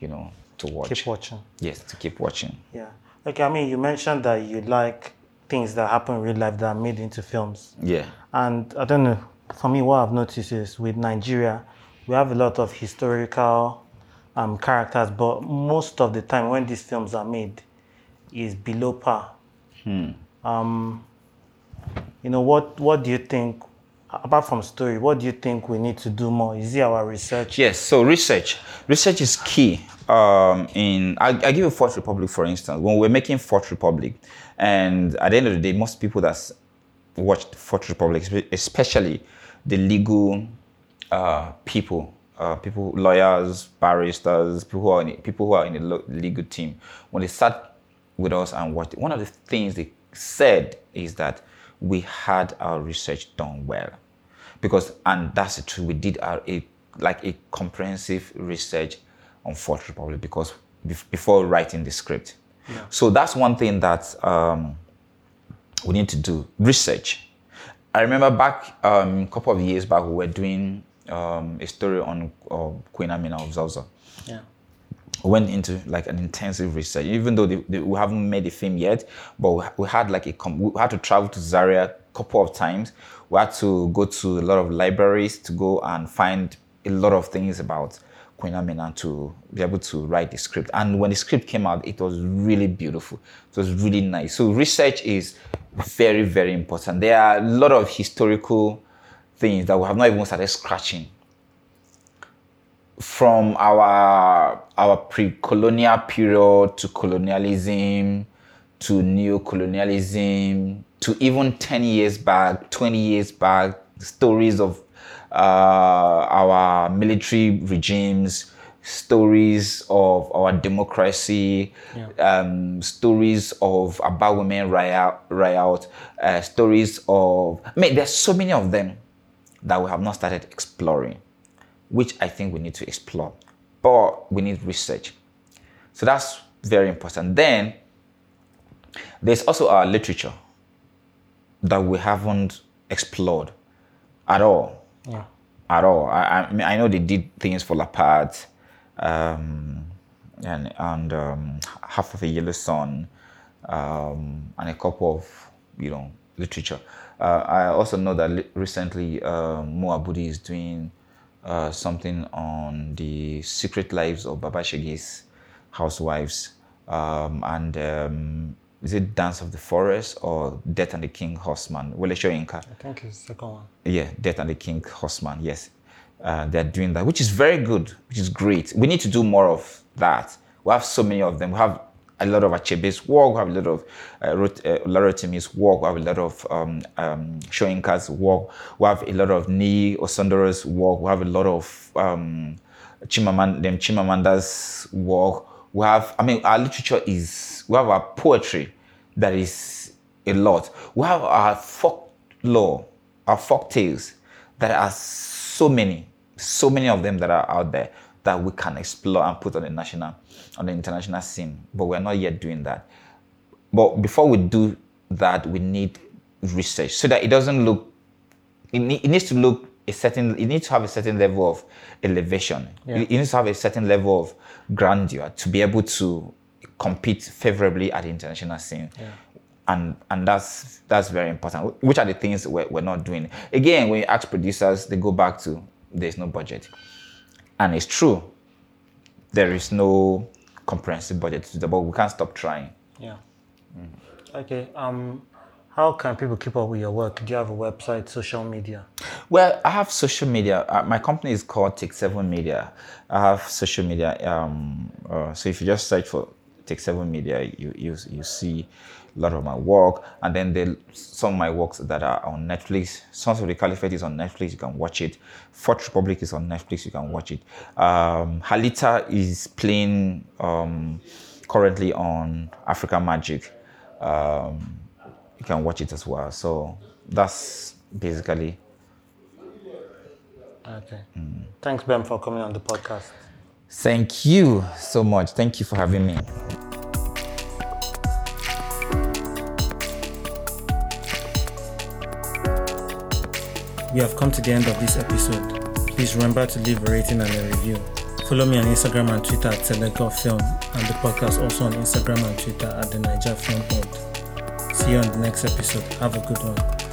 you know, to watch. Keep watching. Yes, to keep watching. Yeah. Okay, I mean, you mentioned that you like things that happen in real life that are made into films. Yeah. And I don't know, for me, what I've noticed is with Nigeria, we have a lot of historical um, characters, but most of the time when these films are made, is below par. Um, you know, what what do you think? Apart from story, what do you think we need to do more? Is it our research? Yes, so research. Research is key. Um, in I, I give you Fourth Republic for instance. When we're making Fourth Republic, and at the end of the day, most people that watched Fourth Republic, especially the legal uh, people, uh, people, lawyers, barristers, people who are in, people who are in the legal team, when they sat with us and watched, one of the things they said is that we had our research done well. Because and that's the truth we did our a like a comprehensive research on fourth republic because bef- before writing the script. So that's one thing that um, we need to do research. I remember back um, a couple of years back we were doing um, a story on uh, queen amina of Zazzau Yeah. we went into like an intensive research, even though they, they, we haven't made the film yet. But we, we had like a com- we had to travel to Zaria a couple of times. We had to go to a lot of libraries to go and find a lot of things about Queen Amina to be able to write the script. And when the script came out, it was really beautiful. It was really nice. So research is very very important. There are a lot of historical things that we have not even started scratching. From our our pre-colonial period to colonialism to neo-colonialism to even 10 years back 20 years back stories of uh, our military regimes stories of our democracy um, stories of about women riot, riot uh, stories of i mean there's so many of them that we have not started exploring which I think we need to explore. But we need research. So that's very important. Then there's also our literature that we haven't explored at all. Yeah. At all. I, I mean, I know they did Things Fall Apart um, and, and um, Half of a Yellow Sun um, and a couple of, you know, literature. Uh, I also know that recently uh, Mo Abudu is doing uh, something on the secret lives of Baba Segi's housewives. Um, and um, is it Dance of the Forest or Death and the King Horseman? Wole Soyinka. I think it's the second one. Yeah, Death and the King Horseman. Yes, uh, they're doing that, which is very good, which is great. We need to do more of that. We have so many of them. We have a lot of Achebe's work. We have a lot of uh, Rot- uh, Larotimi's work. We have a lot of um, um, Shoyinka's work. We have a lot of Niyi Osundare's work. We have a lot of um, Chimaman- Chimamanda's work. We have, I mean, our literature is, we have our poetry that is a lot. We have our folklore, our folk tales that are so many, so many of them that are out there that we can explore and put on the national, on the international scene. But we're not yet doing that. But before we do that, we need research so that it doesn't look, it, it needs to look a certain, it needs to have a certain level of elevation. Yeah. It needs to have a certain level of grandeur to be able to compete favorably at the international scene. And and that's that's very important. Which are the things we're, we're not doing? Again, when you ask producers, they go back to there's no budget. And it's true. There is no comprehensive budget to do, but we can't stop trying. Yeah. Okay. Um, how can people keep up with your work? Do you have a website, social media? Well, I have social media. Uh, my company is called Take Seven Media. I have social media. Um, uh, so if you just search for Take Seven Media, you you you see a lot of my work, and then there some of my works that are on Netflix. Sons of the Caliphate is on Netflix. You can watch it. Fourth Republic is on Netflix. You can watch it. Um, Halita is playing um, currently on Africa Magic. Um, you can watch it as well. So that's basically Okay. Thanks, Bem, for coming on the podcast. Thank you so much. Thank you for having me. We have come to the end of this episode. Please remember to leave a rating and a review. Follow me on Instagram and Twitter at Selegot Film and the podcast also on Instagram and Twitter at the Naija Film Pod. See you on the next episode. Have a good one.